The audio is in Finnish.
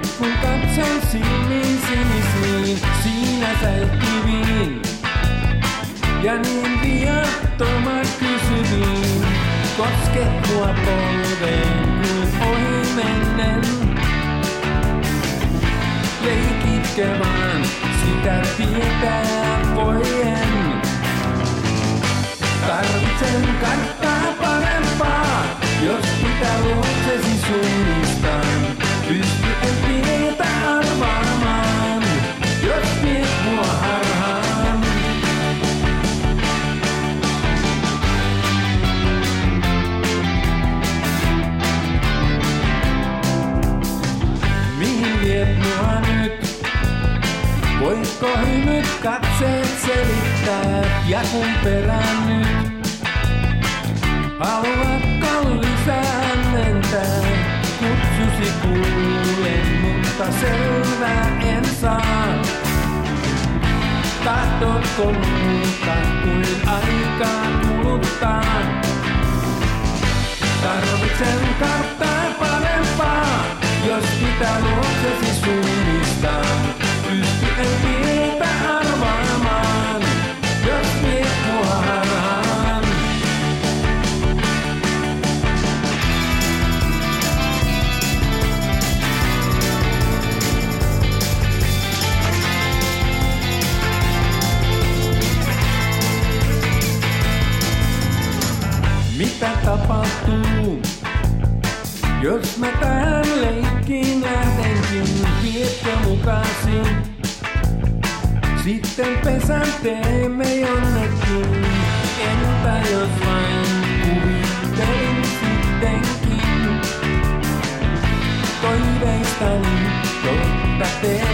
katsoin silmiin sinisiin, siinä säihkyviin. Ja niin viattomat kysyviin, koske mua polveen kuin ohi mennen. Leikitkö vaan, sitä tietää voien. Tarvitsen karttaa parempaa, jos pitää luoksesi suunnistaa. Katseet selittää ja kun perään nyt? Haluatko selvää en saa. Tahdotko muuta kuin aikaa kuluttaa? Tarvitsen karttaa parempaa, jos pitää luoksesi suunnistaa. Mitä tapahtuu, jos mä tähän leikkiin lähdenkin, vietkö mukasi? Sitten pesän teemme jonnekin, entä jos vain kuvittelin sittenkin? Toiveistani totta teen